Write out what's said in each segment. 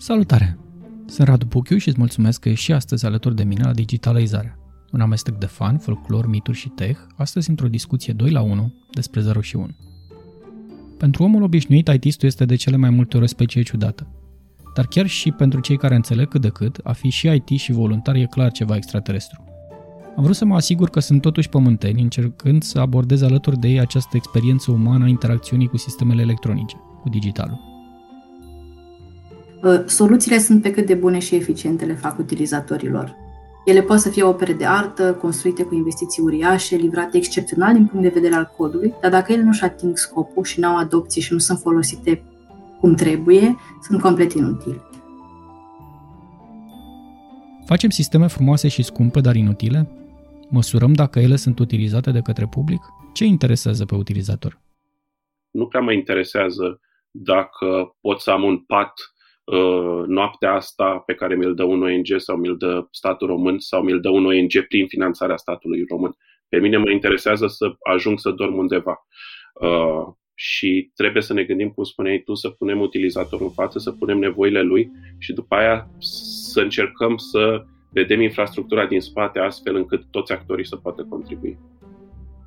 Salutare! Sunt Radu Puchiu și îți mulțumesc că ești și astăzi alături de mine la Digitalizarea. Un amestec de fan, folclor, mituri și tech, astăzi într-o discuție 2 la 1 despre 0 și 1. Pentru omul obișnuit, it este de cele mai multe ori o specie ciudată. Dar chiar și pentru cei care înțeleg cât de cât, a fi și IT și voluntar e clar ceva extraterestru. Am vrut să mă asigur că sunt totuși pământeni, încercând să abordez alături de ei această experiență umană a interacțiunii cu sistemele electronice, cu digitalul. Soluțiile sunt pe cât de bune și eficiente le fac utilizatorilor. Ele pot să fie opere de artă, construite cu investiții uriașe, livrate excepțional din punct de vedere al codului, dar dacă ele nu-și ating scopul și nu au adopție și nu sunt folosite cum trebuie, sunt complet inutile. Facem sisteme frumoase și scumpe, dar inutile? Măsurăm dacă ele sunt utilizate de către public? Ce interesează pe utilizator? Nu prea mă interesează dacă pot să am un pat uh, noaptea asta pe care mi-l dă un ONG sau mi-l dă statul român sau mi-l dă un ONG prin finanțarea statului român. Pe mine mă interesează să ajung să dorm undeva. Uh, și trebuie să ne gândim, cum spuneai tu, să punem utilizatorul în față, să punem nevoile lui și după aia să încercăm să vedem infrastructura din spate astfel încât toți actorii să poată contribui.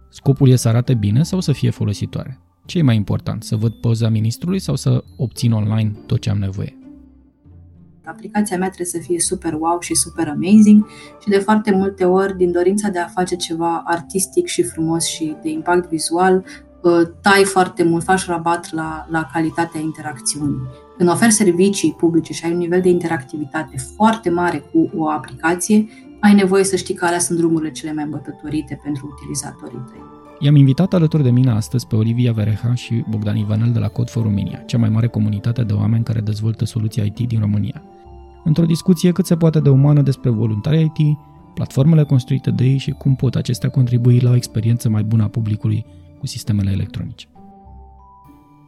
Scopul e să arate bine sau să fie folositoare? Ce e mai important, să văd poza ministrului sau să obțin online tot ce am nevoie? Aplicația mea trebuie să fie super wow și super amazing și de foarte multe ori, din dorința de a face ceva artistic și frumos și de impact vizual, tai foarte mult, faci rabat la, la calitatea interacțiunii. Când oferi servicii publice și ai un nivel de interactivitate foarte mare cu o aplicație, ai nevoie să știi care sunt drumurile cele mai îmbătătorite pentru utilizatorii tăi. I-am invitat alături de mine astăzi pe Olivia Vereha și Bogdan Ivanel de la Code for Romania, cea mai mare comunitate de oameni care dezvoltă soluții IT din România. Într-o discuție cât se poate de umană despre voluntari IT, platformele construite de ei și cum pot acestea contribui la o experiență mai bună a publicului cu sistemele electronice.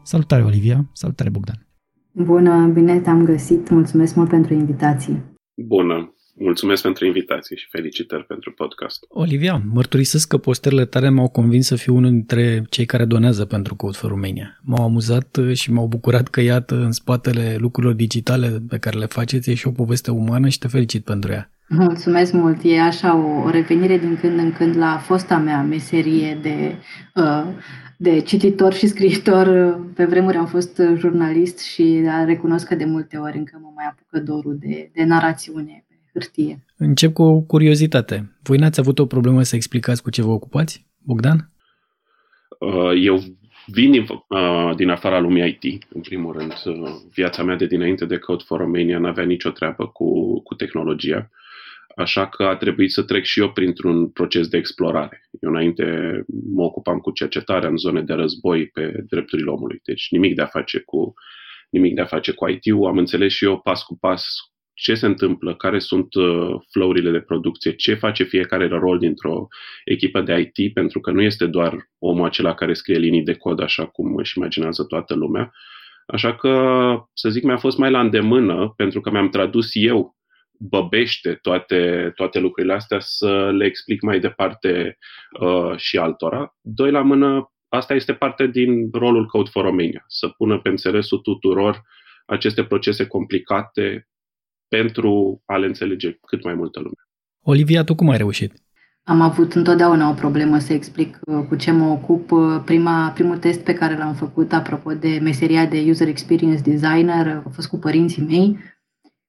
Salutare Olivia, salutare Bogdan! Bună, bine te-am găsit, mulțumesc mult pentru invitație! Bună, mulțumesc pentru invitație și felicitări pentru podcast. Olivia, mărturisesc că posterele tale m-au convins să fiu unul dintre cei care donează pentru Code for Romania. M-au amuzat și m-au bucurat că, iată, în spatele lucrurilor digitale pe care le faceți e și o poveste umană și te felicit pentru ea. Mulțumesc mult. E așa o, o revenire din când în când la fosta mea meserie de, uh, de cititor și scriitor. Pe vremuri am fost jurnalist și recunosc că de multe ori încă mă mai apucă dorul de, de narațiune pe hârtie. Încep cu o curiozitate. Voi n-ați avut o problemă să explicați cu ce vă ocupați, Bogdan? Uh, eu vin din, uh, din afara lumii IT, în primul rând. Viața mea de dinainte de Code for Romania n-avea nicio treabă cu, cu tehnologia. Așa că a trebuit să trec și eu printr-un proces de explorare. Eu înainte mă ocupam cu cercetarea în zone de război pe drepturile omului, deci nimic de a face cu nimic de a face cu IT-ul. Am înțeles și eu pas cu pas ce se întâmplă, care sunt uh, flow-urile de producție, ce face fiecare rol dintr-o echipă de IT, pentru că nu este doar omul acela care scrie linii de cod așa cum își imaginează toată lumea. Așa că, să zic, mi-a fost mai la îndemână, pentru că mi-am tradus eu băbește toate, toate lucrurile astea să le explic mai departe uh, și altora. Doi la mână, asta este parte din rolul Code for Romania, să pună pe înțelesul tuturor aceste procese complicate pentru a le înțelege cât mai multă lume. Olivia, tu cum ai reușit? Am avut întotdeauna o problemă să explic uh, cu ce mă ocup. Uh, prima, primul test pe care l-am făcut, apropo de meseria de User Experience Designer, a fost cu părinții mei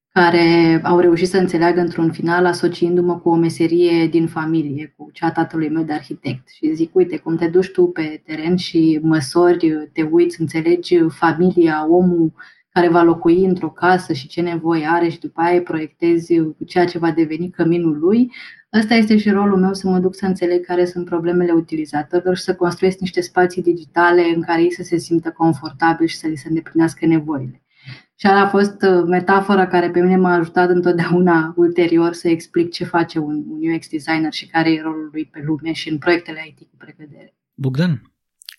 care au reușit să înțeleagă într-un final asociindu-mă cu o meserie din familie, cu cea tatălui meu de arhitect. Și zic, uite, cum te duci tu pe teren și măsori, te uiți, înțelegi familia, omul care va locui într-o casă și ce nevoie are și după aia proiectezi ceea ce va deveni căminul lui, ăsta este și rolul meu să mă duc să înțeleg care sunt problemele utilizatorilor și să construiesc niște spații digitale în care ei să se simtă confortabil și să li se îndeplinească nevoile. Și a fost uh, metafora care pe mine m-a ajutat întotdeauna ulterior să explic ce face un, un UX designer și care e rolul lui pe lume și în proiectele IT cu precădere. Bogdan,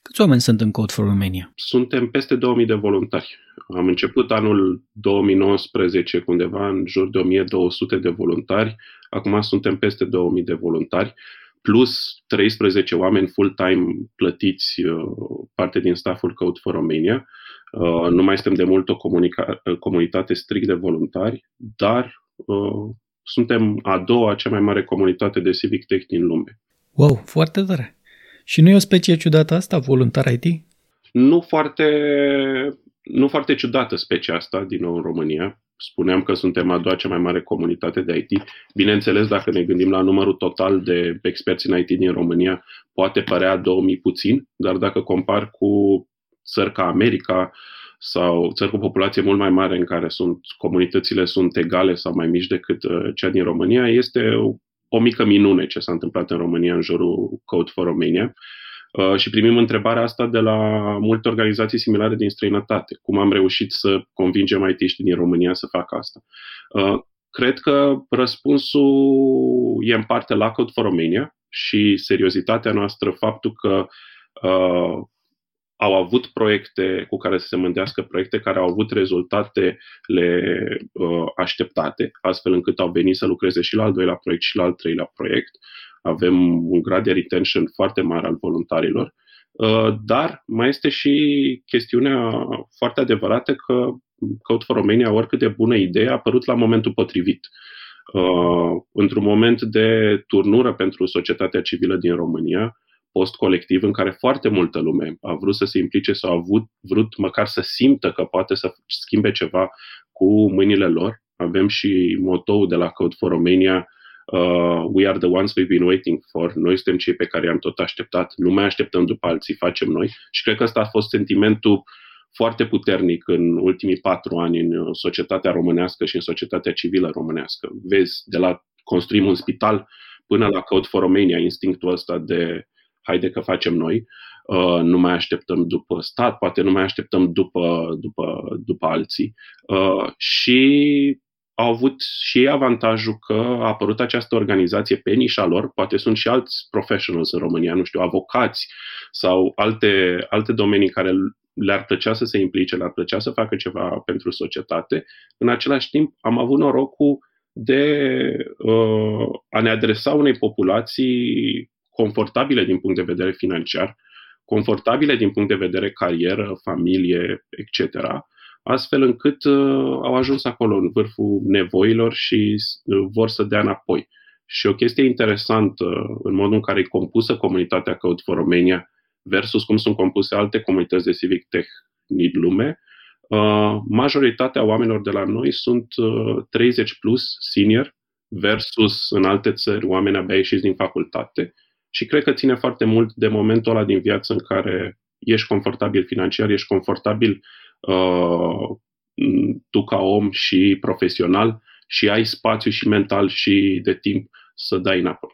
câți oameni sunt în Code for Romania? Suntem peste 2000 de voluntari. Am început anul 2019 cu undeva în jur de 1200 de voluntari. Acum suntem peste 2000 de voluntari plus 13 oameni full-time plătiți uh, parte din stafful Code for Romania Uh, nu mai suntem de mult o comunica- comunitate strict de voluntari, dar uh, suntem a doua cea mai mare comunitate de civic tech din lume. Wow, foarte tare! Și nu e o specie ciudată asta, voluntar IT? Nu foarte, nu foarte ciudată specia asta, din nou în România. Spuneam că suntem a doua cea mai mare comunitate de IT. Bineînțeles, dacă ne gândim la numărul total de experți în IT din România, poate părea 2000 puțin, dar dacă compar cu țări ca America sau țări cu populație mult mai mare în care sunt, comunitățile sunt egale sau mai mici decât uh, cea din România, este o, o mică minune ce s-a întâmplat în România în jurul Code for Romania. Uh, și primim întrebarea asta de la multe organizații similare din străinătate. Cum am reușit să convingem it din România să facă asta? Uh, cred că răspunsul e în parte la Code for Romania și seriozitatea noastră, faptul că uh, au avut proiecte cu care să se mândească proiecte care au avut rezultatele uh, așteptate, astfel încât au venit să lucreze și la al doilea proiect și la al treilea proiect. Avem un grad de retention foarte mare al voluntarilor, uh, dar mai este și chestiunea foarte adevărată că Code for Romania, oricât de bună idee, a apărut la momentul potrivit. Uh, într-un moment de turnură pentru societatea civilă din România, post-colectiv în care foarte multă lume a vrut să se implice sau a avut, vrut măcar să simtă că poate să schimbe ceva cu mâinile lor. Avem și motou de la Code for Romania, uh, We are the ones we've been waiting for. Noi suntem cei pe care i-am tot așteptat. Nu mai așteptăm după alții, facem noi. Și cred că ăsta a fost sentimentul foarte puternic în ultimii patru ani în societatea românească și în societatea civilă românească. Vezi, de la construim un spital până la Code for Romania, instinctul ăsta de haide că facem noi, uh, nu mai așteptăm după stat, poate nu mai așteptăm după, după, după alții. Uh, și au avut și ei avantajul că a apărut această organizație pe nișa lor, poate sunt și alți professionals în România, nu știu, avocați sau alte, alte domenii care le-ar plăcea să se implice, le-ar plăcea să facă ceva pentru societate. În același timp, am avut norocul de uh, a ne adresa unei populații confortabile din punct de vedere financiar, confortabile din punct de vedere carieră, familie, etc., astfel încât uh, au ajuns acolo în vârful nevoilor și uh, vor să dea înapoi. Și o chestie interesantă în modul în care e compusă comunitatea Code for Romania versus cum sunt compuse alte comunități de civic tech din lume, uh, majoritatea oamenilor de la noi sunt uh, 30 plus senior versus în alte țări oameni abia ieșiți din facultate și cred că ține foarte mult de momentul ăla din viață în care ești confortabil financiar, ești confortabil uh, tu ca om și profesional și ai spațiu și mental și de timp să dai înapoi.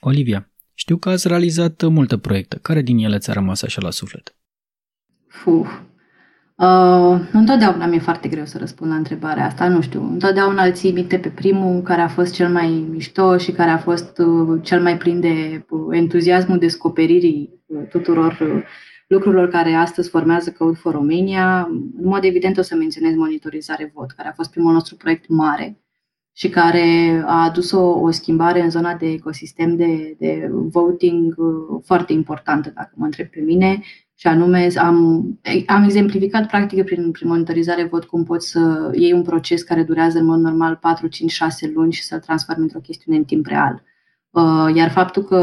Olivia, știu că ați realizat multe proiecte. Care din ele ți-a rămas așa la suflet? Fuh, Uh, întotdeauna mi-e foarte greu să răspund la întrebarea asta, nu știu. Întotdeauna îl ții minte pe primul care a fost cel mai mișto și care a fost uh, cel mai plin de uh, entuziasmul descoperirii uh, tuturor uh, lucrurilor care astăzi formează Code for Romania. În mod evident o să menționez monitorizare vot, care a fost primul nostru proiect mare și care a adus o, o schimbare în zona de ecosistem de, de voting uh, foarte importantă, dacă mă întreb pe mine, și anume am, am exemplificat practic prin, prin monitorizare văd cum poți să iei un proces care durează în mod normal 4, 5, 6 luni și să-l transformi într-o chestiune în timp real. Uh, iar faptul că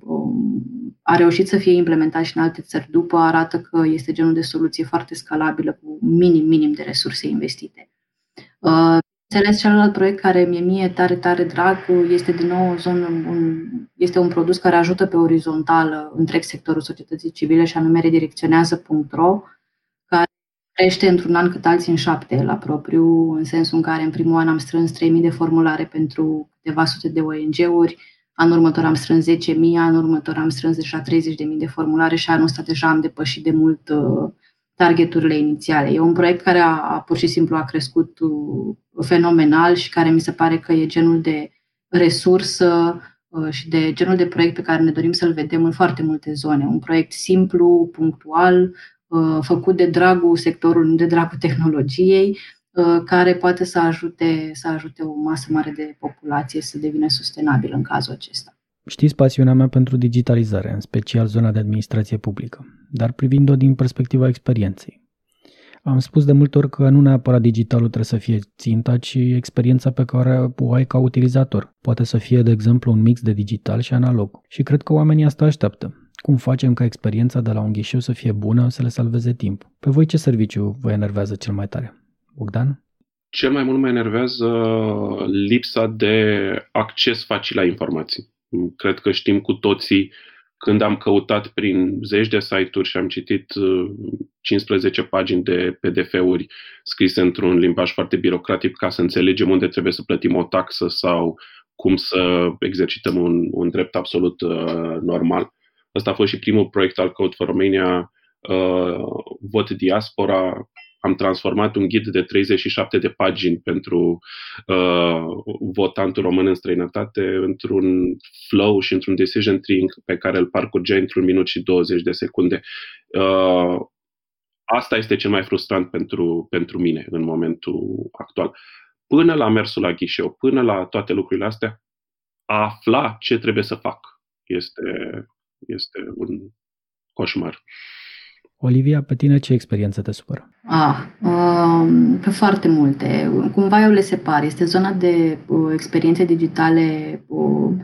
um, a reușit să fie implementat și în alte țări după arată că este genul de soluție foarte scalabilă cu minim, minim de resurse investite. Uh, Înțeles, celălalt proiect care mi-e mie tare, tare drag este din nou o zonă, un, este un produs care ajută pe orizontală întreg sectorul societății civile și anume redirecționează.ro, care crește într-un an cât alții în șapte la propriu, în sensul în care în primul an am strâns 3.000 de formulare pentru câteva sute de ONG-uri, anul următor am strâns 10.000, anul următor am strâns deja 30.000 de formulare și anul ăsta deja am depășit de mult uh, targeturile inițiale. E un proiect care a, a pur și simplu a crescut uh, fenomenal și care mi se pare că e genul de resursă uh, și de genul de proiect pe care ne dorim să-l vedem în foarte multe zone. Un proiect simplu, punctual, uh, făcut de dragul sectorului, de dragul tehnologiei, care poate să ajute, să ajute o masă mare de populație să devină sustenabil în cazul acesta. Știți pasiunea mea pentru digitalizare, în special zona de administrație publică, dar privind-o din perspectiva experienței. Am spus de multe ori că nu neapărat digitalul trebuie să fie ținta, ci experiența pe care o ai ca utilizator. Poate să fie, de exemplu, un mix de digital și analog. Și cred că oamenii asta așteaptă. Cum facem ca experiența de la un ghișeu să fie bună, să le salveze timp? Pe voi ce serviciu vă enervează cel mai tare? Bogdan? Cel mai mult mă enervează lipsa de acces facil la informații. Cred că știm cu toții când am căutat prin zeci de site-uri și am citit 15 uh, pagini de PDF-uri scrise într-un limbaj foarte birocratic ca să înțelegem unde trebuie să plătim o taxă sau cum să exercităm un, un drept absolut uh, normal. Ăsta a fost și primul proiect al Code for Romania, uh, Vot Diaspora, am transformat un ghid de 37 de pagini pentru uh, votantul român în străinătate într-un flow și într-un decision tree pe care îl parcurgea într-un minut și 20 de secunde. Uh, asta este cel mai frustrant pentru, pentru mine în momentul actual. Până la mersul la ghișeu, până la toate lucrurile astea, a afla ce trebuie să fac este, este un coșmar. Uh, Olivia, pe tine ce experiență te supără? Ah, uh, pe foarte multe. Cumva eu le separ. Este zona de uh, experiențe digitale uh,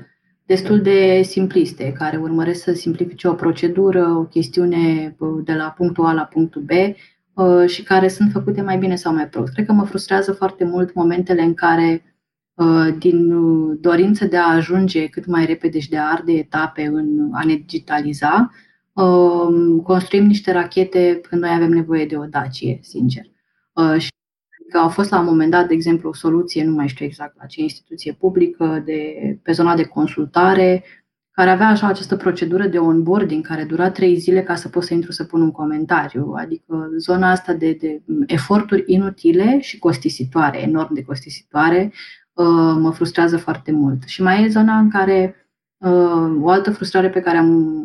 destul de simpliste, care urmăresc să simplifice o procedură, o chestiune uh, de la punctul A la punctul B uh, și care sunt făcute mai bine sau mai prost. Cred că mă frustrează foarte mult momentele în care uh, din uh, dorință de a ajunge cât mai repede și de a arde etape în a ne digitaliza, uh, construim niște rachete când noi avem nevoie de o Dacie, sincer. Uh, și că au fost la un moment dat, de exemplu, o soluție, nu mai știu exact la ce instituție publică, de, pe zona de consultare, care avea așa această procedură de onboarding care dura trei zile ca să pot să intru să pun un comentariu. Adică zona asta de, de eforturi inutile și costisitoare, enorm de costisitoare, uh, mă frustrează foarte mult. Și mai e zona în care uh, o altă frustrare pe care am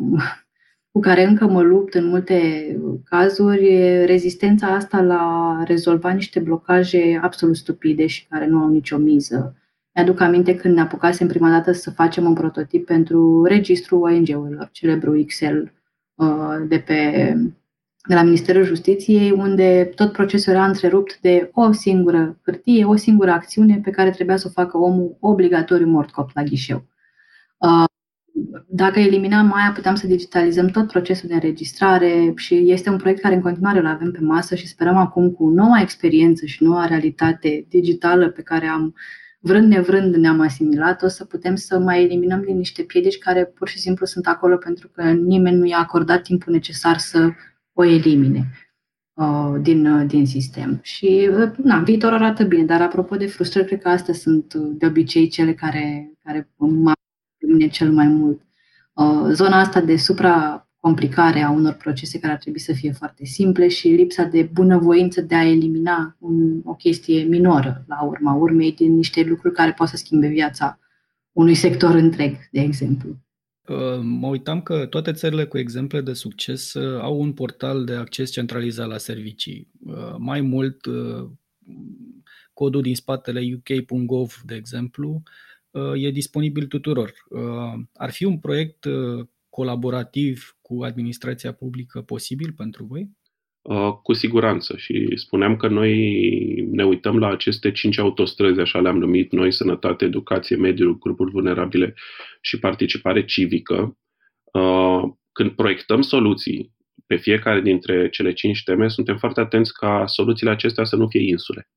cu care încă mă lupt în multe cazuri, e rezistența asta la rezolva niște blocaje absolut stupide și care nu au nicio miză. Mi-aduc aminte când ne apucasem prima dată să facem un prototip pentru registrul ONG-urilor, celebru Excel uh, de pe de la Ministerul Justiției, unde tot procesul era întrerupt de o singură hârtie, o singură acțiune pe care trebuia să o facă omul obligatoriu mort cop la ghișeu. Uh, dacă eliminam aia, puteam să digitalizăm tot procesul de înregistrare și este un proiect care în continuare îl avem pe masă și sperăm acum cu noua experiență și noua realitate digitală pe care am vrând nevrând ne-am asimilat, o să putem să mai eliminăm din niște piedici care pur și simplu sunt acolo pentru că nimeni nu i-a acordat timpul necesar să o elimine uh, din, uh, din sistem. Și uh, na, viitorul arată bine, dar apropo de frustrări, cred că astea sunt de obicei cele care, care mă pe mine cel mai mult. Uh, zona asta de supracomplicare a unor procese care ar trebui să fie foarte simple și lipsa de bunăvoință de a elimina un, o chestie minoră la urma urmei din niște lucruri care pot să schimbe viața unui sector întreg, de exemplu. Uh, mă uitam că toate țările cu exemple de succes uh, au un portal de acces centralizat la servicii. Mai mult, codul din spatele uk.gov, de exemplu, Uh, e disponibil tuturor. Uh, ar fi un proiect uh, colaborativ cu administrația publică posibil pentru voi? Cu siguranță și spuneam că noi ne uităm la aceste cinci autostrăzi, așa le-am numit noi, sănătate, educație, mediu, grupuri vulnerabile și participare civică. Când proiectăm soluții pe fiecare dintre cele cinci teme, suntem foarte atenți ca soluțiile acestea să nu fie insule,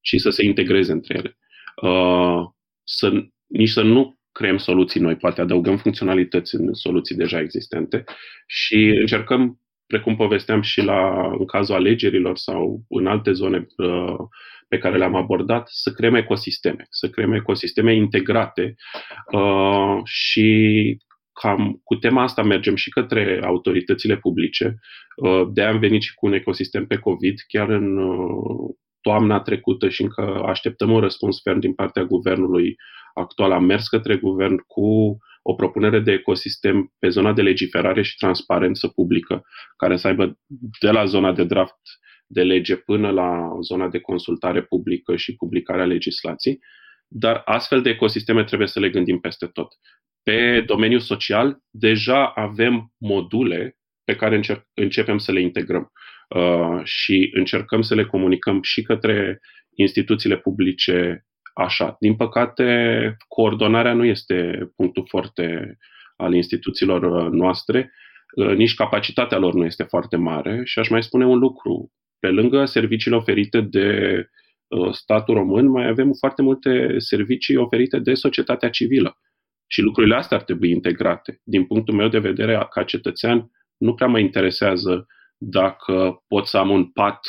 ci să se integreze între ele. Să nici să nu creăm soluții noi, poate adăugăm funcționalități în soluții deja existente și încercăm, precum povesteam și la, în cazul alegerilor sau în alte zone uh, pe care le-am abordat, să creăm ecosisteme, să creăm ecosisteme integrate uh, și cam cu tema asta mergem și către autoritățile publice. Uh, de am venit și cu un ecosistem pe COVID, chiar în uh, toamna trecută și încă așteptăm un răspuns ferm din partea guvernului actual. Am mers către guvern cu o propunere de ecosistem pe zona de legiferare și transparență publică, care să aibă de la zona de draft de lege până la zona de consultare publică și publicarea legislației, dar astfel de ecosisteme trebuie să le gândim peste tot. Pe domeniul social, deja avem module pe care încerc, începem să le integrăm uh, și încercăm să le comunicăm și către instituțiile publice așa. Din păcate, coordonarea nu este punctul foarte al instituțiilor uh, noastre, uh, nici capacitatea lor nu este foarte mare și aș mai spune un lucru. Pe lângă serviciile oferite de uh, statul român, mai avem foarte multe servicii oferite de societatea civilă. Și lucrurile astea ar trebui integrate. Din punctul meu de vedere, ca cetățean, nu prea mă interesează dacă pot să am un pat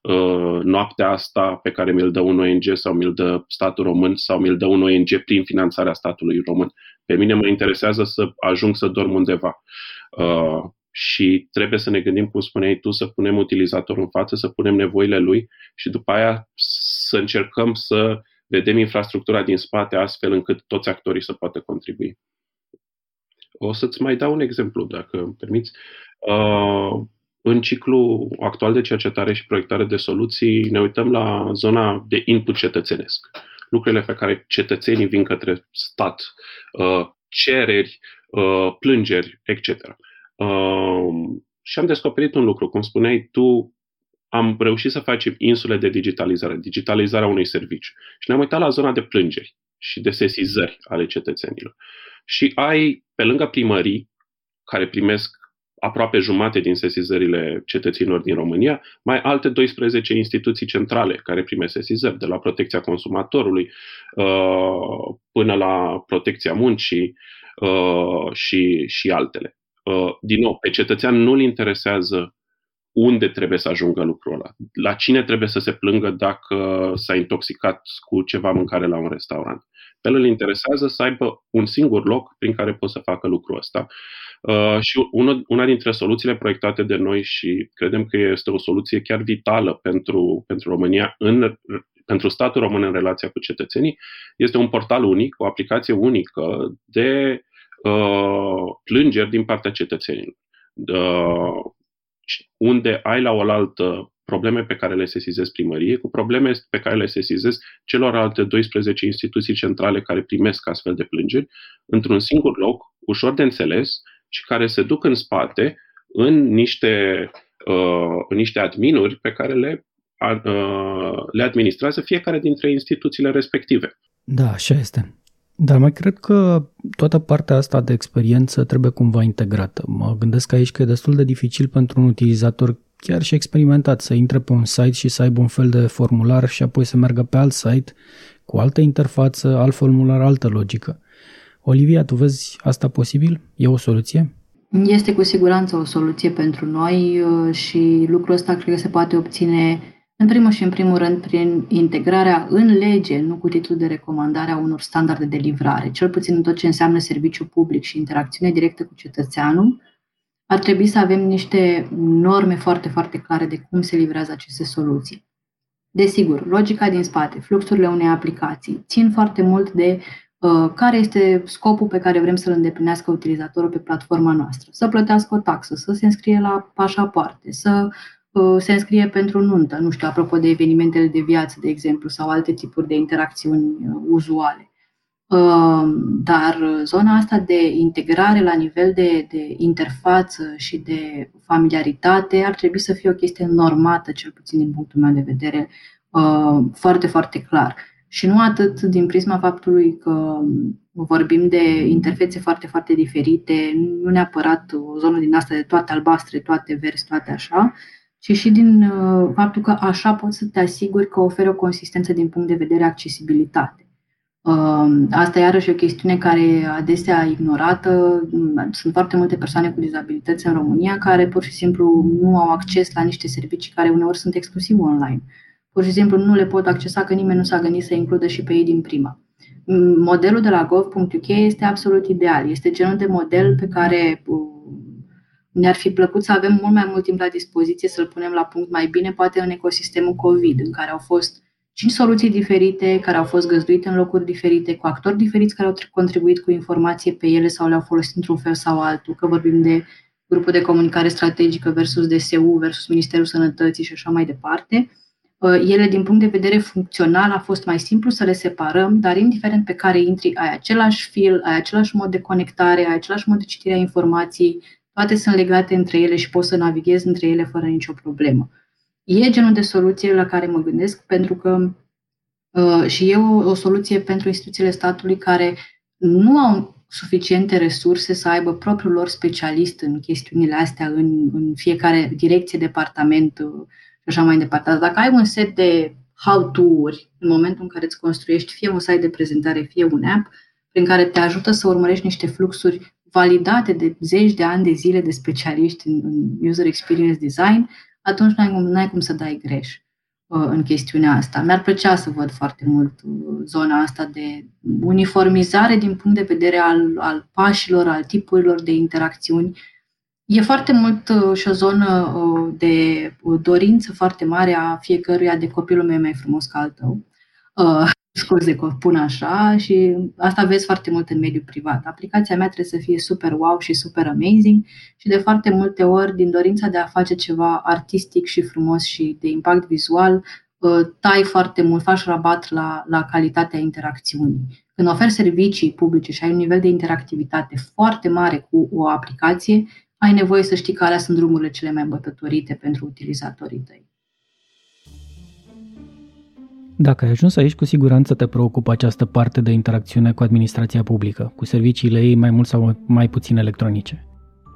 uh, noaptea asta pe care mi-l dă un ONG sau mi-l dă statul român sau mi-l dă un ONG prin finanțarea statului român. Pe mine mă interesează să ajung să dorm undeva. Uh, și trebuie să ne gândim, cum spuneai tu, să punem utilizatorul în față, să punem nevoile lui și după aia să încercăm să vedem infrastructura din spate astfel încât toți actorii să poată contribui. O să-ți mai dau un exemplu, dacă îmi permiți. Uh, în ciclu actual de cercetare și proiectare de soluții ne uităm la zona de input cetățenesc. Lucrurile pe care cetățenii vin către stat, uh, cereri, uh, plângeri, etc. Și am descoperit un lucru, cum spuneai tu, am reușit să facem insule de digitalizare, digitalizarea unui serviciu. Și ne-am uitat la zona de plângeri și de sesizări ale cetățenilor. Și ai, pe lângă primării, care primesc aproape jumate din sesizările cetățenilor din România, mai alte 12 instituții centrale care primesc sesizări, de la protecția consumatorului uh, până la protecția muncii uh, și, și altele. Uh, din nou, pe cetățean nu-l interesează unde trebuie să ajungă lucrul ăla, la cine trebuie să se plângă dacă s-a intoxicat cu ceva mâncare la un restaurant. Pe el îl interesează să aibă un singur loc prin care pot să facă lucrul ăsta. Uh, și una, una dintre soluțiile proiectate de noi și credem că este o soluție chiar vitală pentru, pentru România, în, pentru statul român în relația cu cetățenii, este un portal unic, o aplicație unică de uh, plângeri din partea cetățenilor. Uh, unde ai la oaltă probleme pe care le sesizezi primărie cu probleme pe care le sesizezi celorlalte 12 instituții centrale care primesc astfel de plângeri într-un singur loc, ușor de înțeles și care se duc în spate în niște, uh, în niște adminuri pe care le, uh, le administrează fiecare dintre instituțiile respective. Da, așa este. Dar mai cred că toată partea asta de experiență trebuie cumva integrată. Mă gândesc aici că e destul de dificil pentru un utilizator chiar și experimentat să intre pe un site și să aibă un fel de formular și apoi să meargă pe alt site cu altă interfață, alt formular, altă logică. Olivia, tu vezi asta posibil? E o soluție? Este cu siguranță o soluție pentru noi uh, și lucrul ăsta cred că se poate obține în primul și în primul rând prin integrarea în lege, nu cu titlul de recomandare a unor standarde de livrare, cel puțin în tot ce înseamnă serviciu public și interacțiune directă cu cetățeanul, ar trebui să avem niște norme foarte, foarte clare de cum se livrează aceste soluții. Desigur, logica din spate, fluxurile unei aplicații, țin foarte mult de uh, care este scopul pe care vrem să-l îndeplinească utilizatorul pe platforma noastră. Să plătească o taxă, să se înscrie la pașapoarte, să uh, se înscrie pentru nuntă, nu știu, apropo de evenimentele de viață, de exemplu, sau alte tipuri de interacțiuni uh, uzuale. Ehm, dar zona asta de integrare la nivel de, de interfață și de familiaritate ar trebui să fie o chestie normată, cel puțin din punctul meu de vedere, ehm, foarte, foarte clar. Și nu atât din prisma faptului că vorbim de interfețe foarte, foarte diferite, nu neapărat o zonă din asta de toate albastre, toate verzi, toate așa, ci și din uh, faptul că așa poți să te asiguri că oferi o consistență din punct de vedere accesibilitate. Um, asta iarăși e o chestiune care e adesea ignorată. Sunt foarte multe persoane cu dizabilități în România care pur și simplu nu au acces la niște servicii care uneori sunt exclusiv online. Pur și simplu nu le pot accesa că nimeni nu s-a gândit să includă și pe ei din prima. Modelul de la gov.uk este absolut ideal. Este genul de model pe care uh, ne-ar fi plăcut să avem mult mai mult timp la dispoziție să-l punem la punct mai bine, poate în ecosistemul COVID, în care au fost cinci soluții diferite care au fost găzduite în locuri diferite, cu actori diferiți care au contribuit cu informație pe ele sau le-au folosit într-un fel sau altul, că vorbim de grupul de comunicare strategică versus DSU versus Ministerul Sănătății și așa mai departe. Uh, ele, din punct de vedere funcțional, a fost mai simplu să le separăm, dar indiferent pe care intri, ai același fil, ai același mod de conectare, ai același mod de citire a informației, toate sunt legate între ele și poți să navighezi între ele fără nicio problemă. E genul de soluție la care mă gândesc pentru că uh, și e o, o soluție pentru instituțiile statului care nu au suficiente resurse să aibă propriul lor specialist în chestiunile astea, în, în fiecare direcție, departament uh, și așa mai departe. Dacă ai un set de how-to-uri în momentul în care îți construiești fie un site de prezentare, fie un app, prin care te ajută să urmărești niște fluxuri validate de zeci de ani de zile de specialiști în, în user experience design, atunci n-ai cum, n-ai cum să dai greș uh, în chestiunea asta. Mi-ar plăcea să văd foarte mult uh, zona asta de uniformizare din punct de vedere al, al pașilor, al tipurilor de interacțiuni. E foarte mult uh, și o zonă de dorință foarte mare a fiecăruia de copilul meu mai frumos ca al tău scuze că o pun așa și asta vezi foarte mult în mediul privat. Aplicația mea trebuie să fie super wow și super amazing și de foarte multe ori din dorința de a face ceva artistic și frumos și de impact vizual, uh, tai foarte mult, faci rabat la, la calitatea interacțiunii. Când oferi servicii publice și ai un nivel de interactivitate foarte mare cu o aplicație, ai nevoie să știi că alea sunt drumurile cele mai bătătorite pentru utilizatorii tăi. Dacă ai ajuns aici, cu siguranță te preocupă această parte de interacțiune cu administrația publică, cu serviciile ei mai mult sau mai puțin electronice.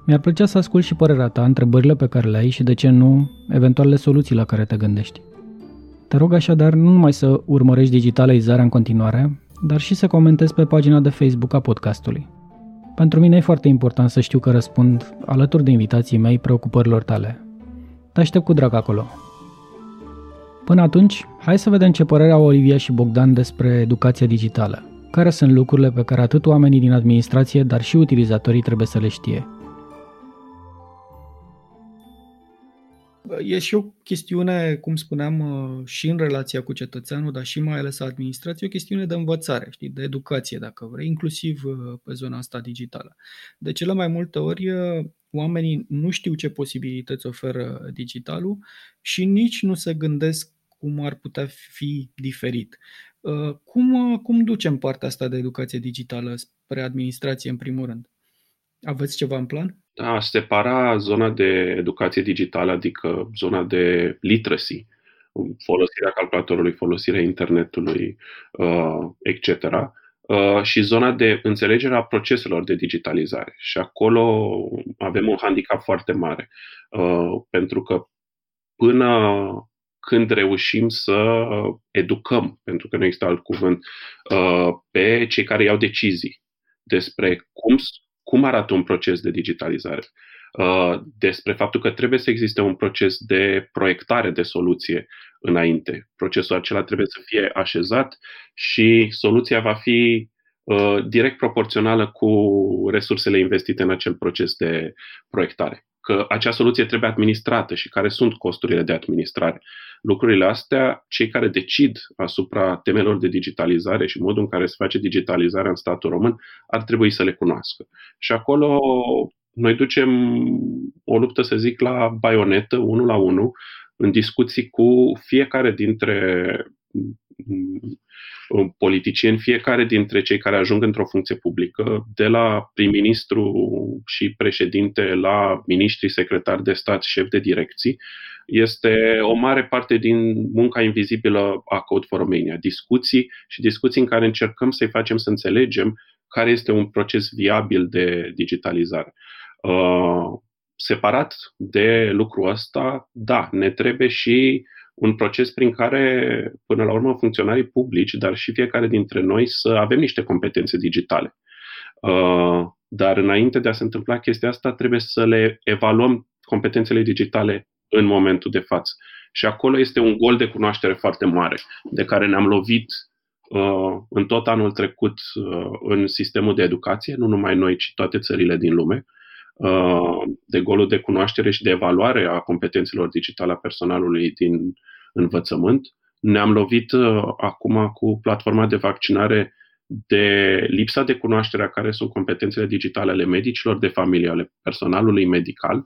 Mi-ar plăcea să ascult și părerea ta, întrebările pe care le ai și, de ce nu, eventualele soluții la care te gândești. Te rog așadar nu numai să urmărești digitalizarea în continuare, dar și să comentezi pe pagina de Facebook a podcastului. Pentru mine e foarte important să știu că răspund, alături de invitații mei, preocupărilor tale. Te aștept cu drag acolo. Până atunci, hai să vedem ce părere au Olivia și Bogdan despre educația digitală. Care sunt lucrurile pe care atât oamenii din administrație, dar și utilizatorii trebuie să le știe. E și o chestiune, cum spuneam, uh, și în relația cu cetățeanul, dar și mai ales a administrației, o chestiune de învățare, știi, de educație, dacă vrei, inclusiv uh, pe zona asta digitală. De cele mai multe ori, uh, oamenii nu știu ce posibilități oferă digitalul și nici nu se gândesc cum ar putea fi diferit. Uh, cum, uh, cum ducem partea asta de educație digitală spre administrație în primul rând? Aveți ceva în plan? Da, separa zona de educație digitală, adică zona de literacy, folosirea calculatorului, folosirea internetului, uh, etc., și zona de înțelegere a proceselor de digitalizare. Și acolo avem un handicap foarte mare, pentru că până când reușim să educăm, pentru că nu există alt cuvânt, uh, pe cei care iau decizii despre cum, cum arată un proces de digitalizare, uh, despre faptul că trebuie să existe un proces de proiectare de soluție înainte. Procesul acela trebuie să fie așezat și soluția va fi uh, direct proporțională cu resursele investite în acel proces de proiectare că acea soluție trebuie administrată și care sunt costurile de administrare. Lucrurile astea, cei care decid asupra temelor de digitalizare și modul în care se face digitalizarea în statul român, ar trebui să le cunoască. Și acolo noi ducem o luptă, să zic, la baionetă, unul la unul, în discuții cu fiecare dintre politicieni, fiecare dintre cei care ajung într-o funcție publică, de la prim-ministru și președinte la miniștri, secretari de stat, șef de direcții, este o mare parte din munca invizibilă a Code for Romania. Discuții și discuții în care încercăm să-i facem să înțelegem care este un proces viabil de digitalizare. Uh, separat de lucrul ăsta, da, ne trebuie și un proces prin care, până la urmă, funcționarii publici, dar și fiecare dintre noi să avem niște competențe digitale. Uh, dar înainte de a se întâmpla chestia asta, trebuie să le evaluăm competențele digitale în momentul de față. Și acolo este un gol de cunoaștere foarte mare, de care ne-am lovit uh, în tot anul trecut uh, în sistemul de educație, nu numai noi, ci toate țările din lume, uh, de golul de cunoaștere și de evaluare a competențelor digitale a personalului din învățământ. Ne-am lovit uh, acum cu platforma de vaccinare de lipsa de cunoaștere a care sunt competențele digitale ale medicilor de familie, ale personalului medical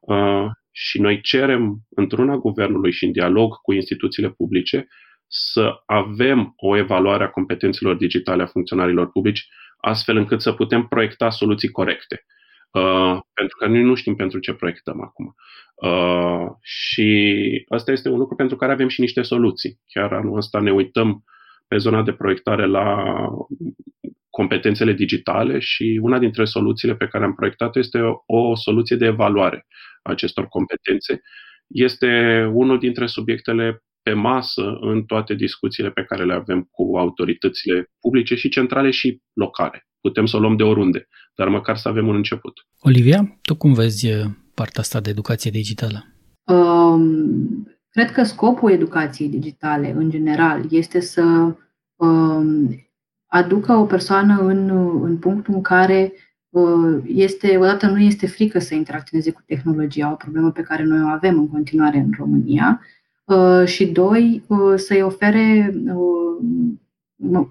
uh, și noi cerem într-una guvernului și în dialog cu instituțiile publice să avem o evaluare a competențelor digitale a funcționarilor publici, astfel încât să putem proiecta soluții corecte. Uh, pentru că noi nu știm pentru ce proiectăm acum. Uh, și asta este un lucru pentru care avem și niște soluții. Chiar anul ăsta ne uităm pe zona de proiectare la competențele digitale și una dintre soluțiile pe care am proiectat este o, o soluție de evaluare a acestor competențe. Este unul dintre subiectele pe masă în toate discuțiile pe care le avem cu autoritățile publice și centrale și locale. Putem să o luăm de oriunde, dar măcar să avem un început. Olivia, tu cum vezi uh, partea asta de educație digitală? Um, cred că scopul educației digitale, în general, este să um, aducă o persoană în, în punctul în care uh, este, odată nu este frică să interacționeze cu tehnologia, o problemă pe care noi o avem în continuare în România, uh, și doi, uh, să-i ofere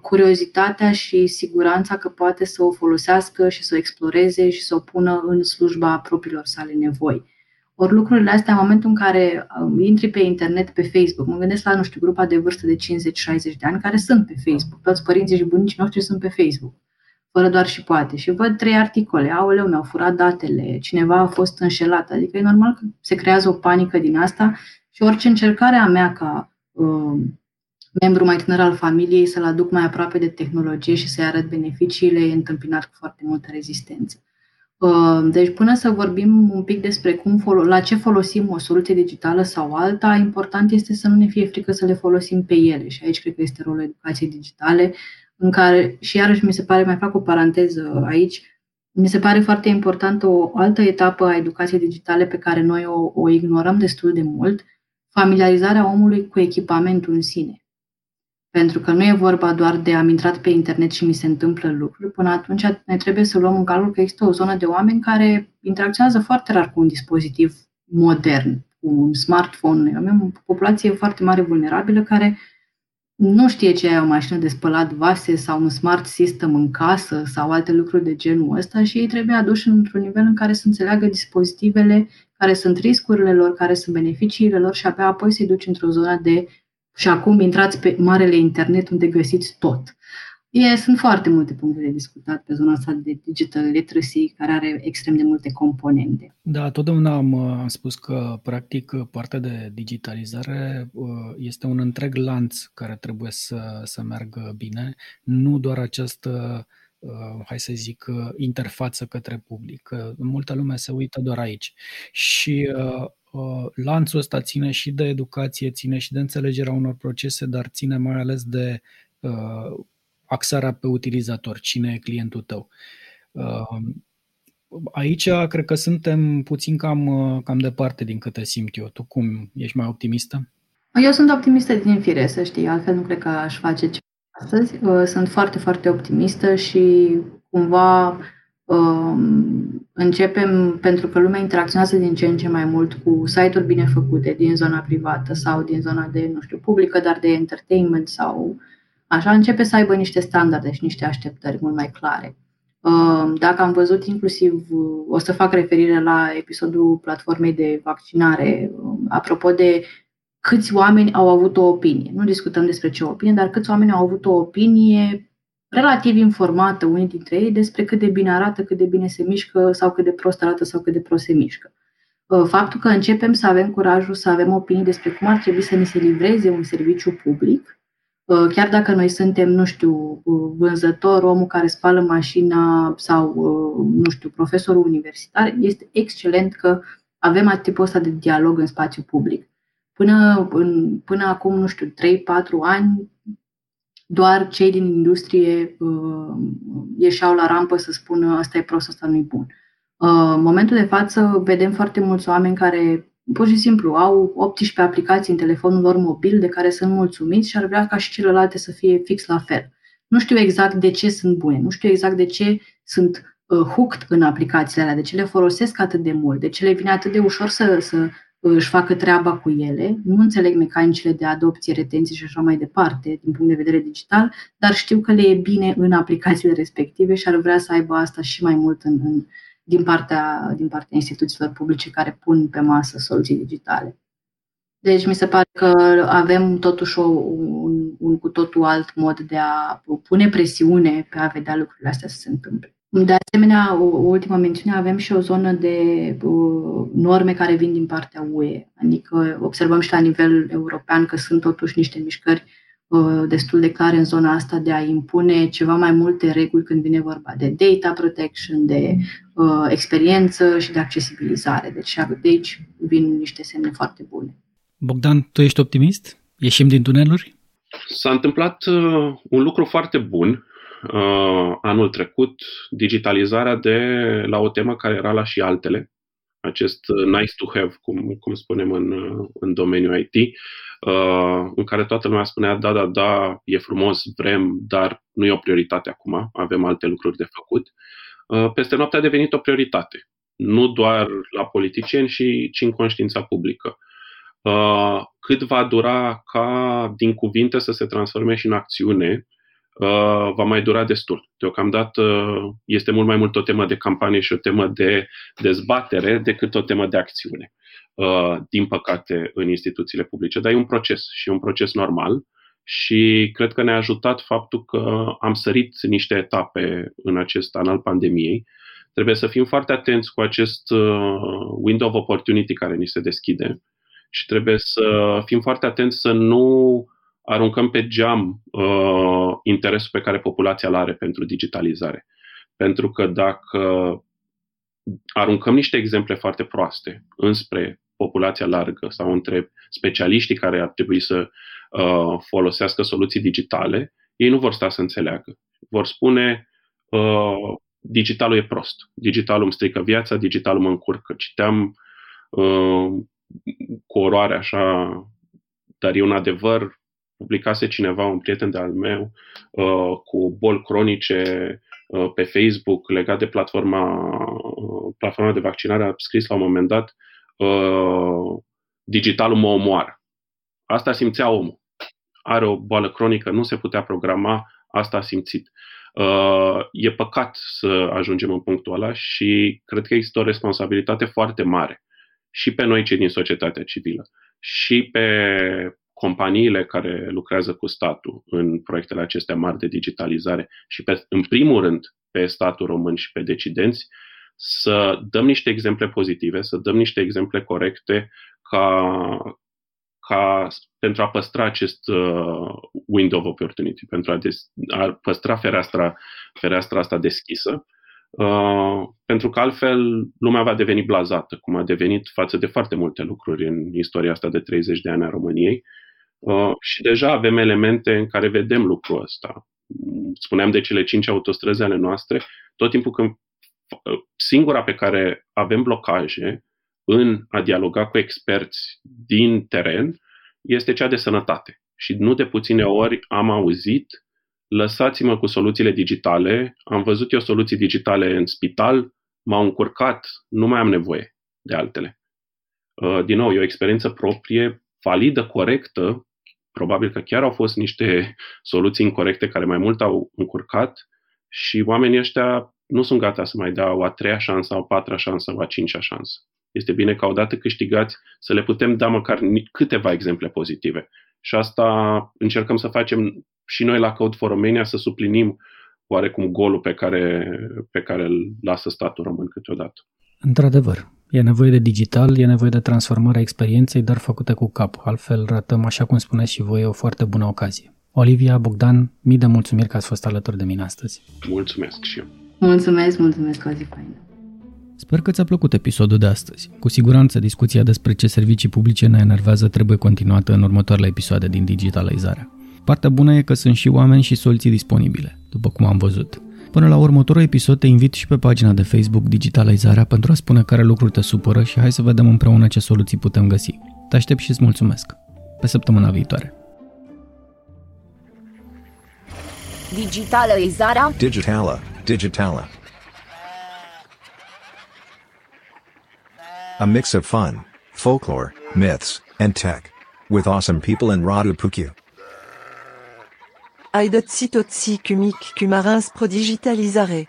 curiozitatea și siguranța că poate să o folosească și să o exploreze și să o pună în slujba propriilor sale nevoi. Ori lucrurile astea, în momentul în care um, intri pe internet, pe Facebook, mă gândesc la, nu știu, grupa de vârstă de 50-60 de ani care sunt pe Facebook. Toți părinții și bunicii noștri sunt pe Facebook. Fără doar și poate. Și văd trei articole. Aoleu, mi-au furat datele, cineva a fost înșelat. Adică e normal că se creează o panică din asta și orice încercare a mea ca uh, membru mai tânăr al familiei să-l aduc mai aproape de tehnologie și să-i arăt beneficiile, e întâmpinat cu foarte multă rezistență. Uh, deci până să vorbim un pic despre cum la ce folosim o soluție digitală sau alta, important este să nu ne fie frică să le folosim pe ele și aici cred că este rolul educației digitale, în care, și iarăși mi se pare, mai fac o paranteză aici, mi se pare foarte importantă o altă etapă a educației digitale pe care noi o, o ignorăm destul de mult, familiarizarea omului cu echipamentul în sine. Pentru că nu e vorba doar de am intrat pe internet și mi se întâmplă lucruri. Până atunci ne trebuie să luăm în calcul că există o zonă de oameni care interacționează foarte rar cu un dispozitiv modern, cu un smartphone. Avem o populație foarte mare vulnerabilă care nu știe ce e o mașină de spălat vase sau un smart system în casă sau alte lucruri de genul ăsta și ei trebuie aduși într-un nivel în care să înțeleagă dispozitivele, care sunt riscurile lor, care sunt beneficiile lor și abia apoi să-i duci într-o zonă de și acum intrați pe marele internet unde găsiți tot. E, sunt foarte multe puncte de discutat pe zona asta de digital literacy, care are extrem de multe componente. Da, totdeauna am, am spus că, practic, partea de digitalizare uh, este un întreg lanț care trebuie să, să meargă bine, nu doar această uh, hai să zic, uh, interfață către public. Multă lume se uită doar aici. Și Uh, lanțul ăsta ține și de educație, ține și de înțelegerea unor procese, dar ține mai ales de uh, axarea pe utilizator, cine e clientul tău. Uh, aici cred că suntem puțin cam, uh, cam departe din câte simt eu. Tu cum? Ești mai optimistă? Eu sunt optimistă din fire, să știi, altfel nu cred că aș face ce astăzi. Uh, sunt foarte, foarte optimistă și cumva Um, începem, pentru că lumea interacționează din ce în ce mai mult cu site-uri bine făcute din zona privată sau din zona de, nu știu, publică, dar de entertainment sau așa, începe să aibă niște standarde și niște așteptări mult mai clare. Um, dacă am văzut inclusiv, o să fac referire la episodul platformei de vaccinare, um, apropo de câți oameni au avut o opinie. Nu discutăm despre ce opinie, dar câți oameni au avut o opinie relativ informată unii dintre ei despre cât de bine arată, cât de bine se mișcă sau cât de prost arată sau cât de prost se mișcă. Uh, faptul că începem să avem curajul să avem opinii despre cum ar trebui să ni se livreze un serviciu public, uh, chiar dacă noi suntem, nu știu, uh, vânzător, omul care spală mașina sau, nu știu, profesorul universitar, este excelent că avem tipul ăsta de dialog în spațiu public. Până, în, până acum, nu știu, 3-4 ani, doar cei din industrie uh, ieșeau la rampă să spună asta e prost, asta nu e bun. Uh, în momentul de față vedem foarte mulți oameni care pur și simplu au 18 aplicații în telefonul lor mobil de care sunt mulțumiți și ar vrea ca și celelalte să fie fix la fel. Nu știu exact de ce sunt bune, nu știu exact de ce sunt uh, hooked în aplicațiile alea, de ce le folosesc atât de mult, de ce le vine atât de ușor să, să își facă treaba cu ele. Nu înțeleg mecanicile de adopție, retenție și așa mai departe din punct de vedere digital, dar știu că le e bine în aplicațiile respective și ar vrea să aibă asta și mai mult în, în, din, partea, din partea instituțiilor publice care pun pe masă soluții digitale. Deci mi se pare că avem totuși o, un, un cu totul alt mod de a pune presiune pe a vedea lucrurile astea să se întâmple. De asemenea, o, o ultimă mențiune, avem și o zonă de uh, norme care vin din partea UE. Adică observăm și la nivel european că sunt totuși niște mișcări uh, destul de clare în zona asta de a impune ceva mai multe reguli când vine vorba de data protection, de uh, experiență și de accesibilizare. Deci de aici vin niște semne foarte bune. Bogdan, tu ești optimist? Ieșim din tuneluri? S-a întâmplat uh, un lucru foarte bun uh, anul trecut, digitalizarea de la o temă care era la și altele, acest uh, nice to have, cum, cum spunem în, uh, în domeniul IT, uh, în care toată lumea spunea, da, da, da, e frumos, vrem, dar nu e o prioritate acum, avem alte lucruri de făcut. Uh, peste noapte a devenit o prioritate, nu doar la politicieni, și, ci în conștiința publică. Uh, cât va dura ca din cuvinte să se transforme și în acțiune, uh, va mai dura destul. Deocamdată este mult mai mult o temă de campanie și o temă de dezbatere decât o temă de acțiune, uh, din păcate, în instituțiile publice. Dar e un proces și e un proces normal și cred că ne-a ajutat faptul că am sărit niște etape în acest an al pandemiei. Trebuie să fim foarte atenți cu acest window of opportunity care ni se deschide și trebuie să fim foarte atenți să nu aruncăm pe geam uh, interesul pe care populația îl are pentru digitalizare. Pentru că dacă aruncăm niște exemple foarte proaste înspre populația largă sau între specialiștii care ar trebui să uh, folosească soluții digitale, ei nu vor sta să înțeleagă. Vor spune uh, digitalul e prost, digitalul îmi strică viața, digitalul mă încurcă. Citeam uh, cu oroare așa, dar e un adevăr, publicase cineva, un prieten de al meu, uh, cu boli cronice uh, pe Facebook legat de platforma, uh, platforma de vaccinare, a scris la un moment dat, uh, digitalul mă omoară. Asta simțea omul. Are o boală cronică, nu se putea programa, asta a simțit. Uh, e păcat să ajungem în punctul ăla și cred că există o responsabilitate foarte mare și pe noi cei din societatea civilă și pe companiile care lucrează cu statul în proiectele acestea mari de digitalizare și pe, în primul rând pe statul român și pe decidenți să dăm niște exemple pozitive, să dăm niște exemple corecte ca, ca pentru a păstra acest uh, window of opportunity, pentru a, des, a păstra fereastra, fereastra asta deschisă Uh, pentru că altfel lumea va deveni blazată, cum a devenit față de foarte multe lucruri în istoria asta de 30 de ani a României. Uh, și deja avem elemente în care vedem lucrul ăsta. Spuneam de cele cinci autostrăzi ale noastre, tot timpul când uh, singura pe care avem blocaje în a dialoga cu experți din teren este cea de sănătate. Și nu de puține ori am auzit lăsați-mă cu soluțiile digitale, am văzut eu soluții digitale în spital, m-au încurcat, nu mai am nevoie de altele. Uh, din nou, e o experiență proprie, validă, corectă, probabil că chiar au fost niște soluții incorrecte care mai mult au încurcat și oamenii ăștia nu sunt gata să mai dea o a treia șansă, o a patra șansă, o a cincea șansă. Este bine ca odată câștigați să le putem da măcar câteva exemple pozitive. Și asta încercăm să facem și noi la Code for Romania să suplinim oarecum golul pe care, pe care îl lasă statul român câteodată. Într-adevăr, e nevoie de digital, e nevoie de transformarea experienței, dar făcută cu cap. Altfel ratăm, așa cum spuneți și voi, o foarte bună ocazie. Olivia, Bogdan, mii de mulțumiri că ați fost alături de mine astăzi. Mulțumesc și eu. Mulțumesc, mulțumesc, o zi faină. Sper că ți-a plăcut episodul de astăzi. Cu siguranță discuția despre ce servicii publice ne enervează trebuie continuată în următoarele episoade din digitalizarea. Partea bună e că sunt și oameni și soluții disponibile, după cum am văzut. Până la următorul episod te invit și pe pagina de Facebook Digitalizarea pentru a spune care lucruri te supără și hai să vedem împreună ce soluții putem găsi. Te aștept și îți mulțumesc. Pe săptămâna viitoare. Digitalizarea Digitala Digitala A mix of fun, folklore, myths, and tech. With awesome people in Radu Pukyu. Aidotsi totsi kumik kumarins prodigitalisare.